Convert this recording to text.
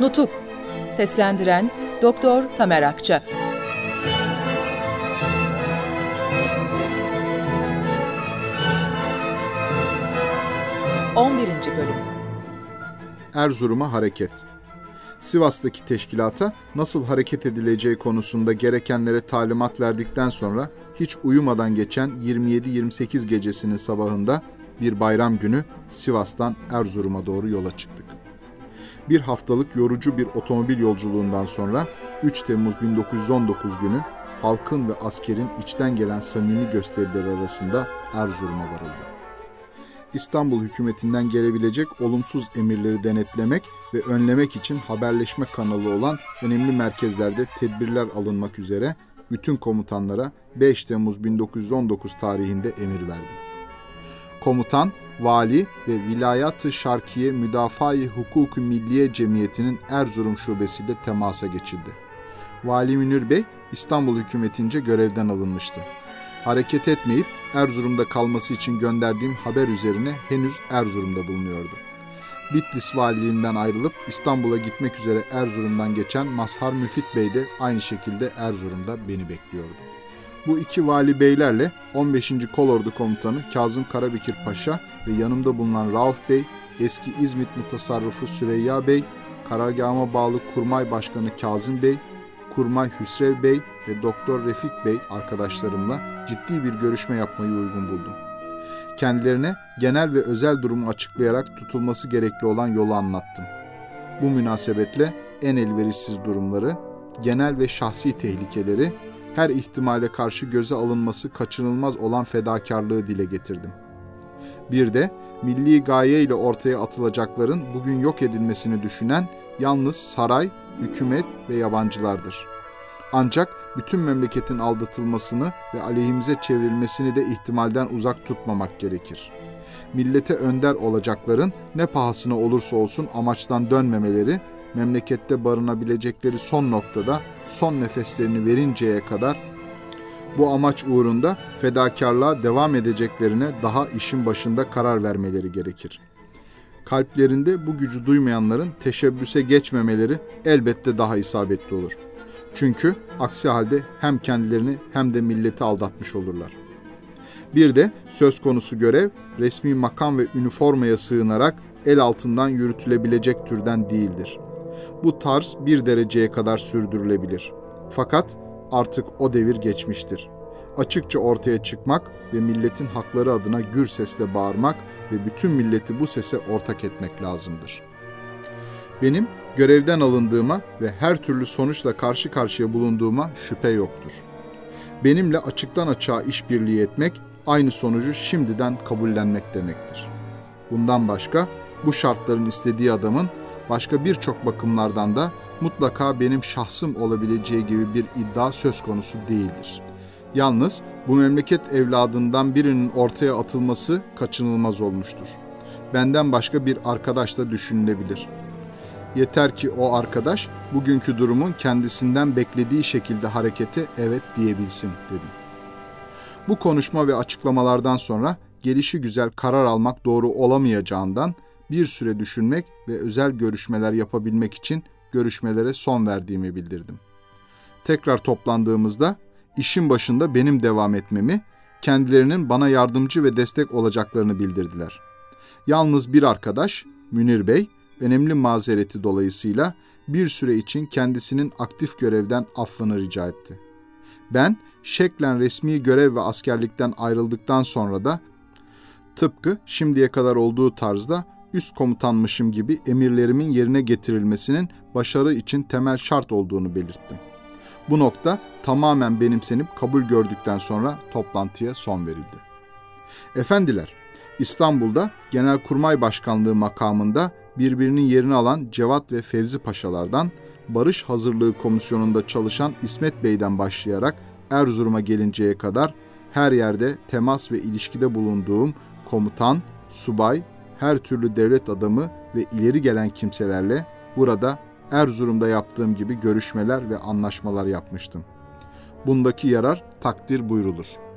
Nutuk Seslendiren Doktor Tamer Akça 11. Bölüm Erzurum'a hareket Sivas'taki teşkilata nasıl hareket edileceği konusunda gerekenlere talimat verdikten sonra hiç uyumadan geçen 27-28 gecesinin sabahında bir bayram günü Sivas'tan Erzurum'a doğru yola çıktık. Bir haftalık yorucu bir otomobil yolculuğundan sonra 3 Temmuz 1919 günü halkın ve askerin içten gelen samimi gösterileri arasında Erzurum'a varıldı. İstanbul hükümetinden gelebilecek olumsuz emirleri denetlemek ve önlemek için haberleşme kanalı olan önemli merkezlerde tedbirler alınmak üzere bütün komutanlara 5 Temmuz 1919 tarihinde emir verdi. Komutan, vali ve Vilayat-ı Şarkiye Müdafaa-i Hukuk-u Milliye Cemiyeti'nin Erzurum şubesiyle temasa geçildi. Vali Münir Bey, İstanbul hükümetince görevden alınmıştı. Hareket etmeyip Erzurum'da kalması için gönderdiğim haber üzerine henüz Erzurum'da bulunuyordu. Bitlis valiliğinden ayrılıp İstanbul'a gitmek üzere Erzurum'dan geçen Mazhar Müfit Bey de aynı şekilde Erzurum'da beni bekliyordu. Bu iki vali beylerle 15. Kolordu Komutanı Kazım Karabekir Paşa ve yanımda bulunan Rauf Bey, eski İzmit Mutasarrıfı Süreyya Bey, karargahıma bağlı Kurmay Başkanı Kazım Bey, Kurmay Hüsrev Bey ve Doktor Refik Bey arkadaşlarımla ciddi bir görüşme yapmayı uygun buldum. Kendilerine genel ve özel durumu açıklayarak tutulması gerekli olan yolu anlattım. Bu münasebetle en elverişsiz durumları, genel ve şahsi tehlikeleri, her ihtimale karşı göze alınması kaçınılmaz olan fedakarlığı dile getirdim. Bir de milli gaye ile ortaya atılacakların bugün yok edilmesini düşünen yalnız saray, hükümet ve yabancılardır. Ancak bütün memleketin aldatılmasını ve aleyhimize çevrilmesini de ihtimalden uzak tutmamak gerekir. Millete önder olacakların ne pahasına olursa olsun amaçtan dönmemeleri, memlekette barınabilecekleri son noktada son nefeslerini verinceye kadar bu amaç uğrunda fedakarlığa devam edeceklerine daha işin başında karar vermeleri gerekir. Kalplerinde bu gücü duymayanların teşebbüse geçmemeleri elbette daha isabetli olur.'' Çünkü aksi halde hem kendilerini hem de milleti aldatmış olurlar. Bir de söz konusu görev resmi makam ve üniformaya sığınarak el altından yürütülebilecek türden değildir. Bu tarz bir dereceye kadar sürdürülebilir. Fakat artık o devir geçmiştir. Açıkça ortaya çıkmak ve milletin hakları adına gür sesle bağırmak ve bütün milleti bu sese ortak etmek lazımdır. Benim görevden alındığıma ve her türlü sonuçla karşı karşıya bulunduğuma şüphe yoktur. Benimle açıktan açığa işbirliği etmek aynı sonucu şimdiden kabullenmek demektir. Bundan başka bu şartların istediği adamın başka birçok bakımlardan da mutlaka benim şahsım olabileceği gibi bir iddia söz konusu değildir. Yalnız bu memleket evladından birinin ortaya atılması kaçınılmaz olmuştur. Benden başka bir arkadaş da düşünülebilir. Yeter ki o arkadaş bugünkü durumun kendisinden beklediği şekilde harekete evet diyebilsin dedim. Bu konuşma ve açıklamalardan sonra gelişi güzel karar almak doğru olamayacağından bir süre düşünmek ve özel görüşmeler yapabilmek için görüşmelere son verdiğimi bildirdim. Tekrar toplandığımızda işin başında benim devam etmemi, kendilerinin bana yardımcı ve destek olacaklarını bildirdiler. Yalnız bir arkadaş, Münir Bey, önemli mazereti dolayısıyla bir süre için kendisinin aktif görevden affını rica etti. Ben şeklen resmi görev ve askerlikten ayrıldıktan sonra da tıpkı şimdiye kadar olduğu tarzda üst komutanmışım gibi emirlerimin yerine getirilmesinin başarı için temel şart olduğunu belirttim. Bu nokta tamamen benimsenip kabul gördükten sonra toplantıya son verildi. Efendiler, İstanbul'da Genelkurmay Başkanlığı makamında birbirinin yerini alan Cevat ve Fevzi Paşalardan, Barış Hazırlığı Komisyonu'nda çalışan İsmet Bey'den başlayarak Erzurum'a gelinceye kadar her yerde temas ve ilişkide bulunduğum komutan, subay, her türlü devlet adamı ve ileri gelen kimselerle burada Erzurum'da yaptığım gibi görüşmeler ve anlaşmalar yapmıştım. Bundaki yarar takdir buyrulur.''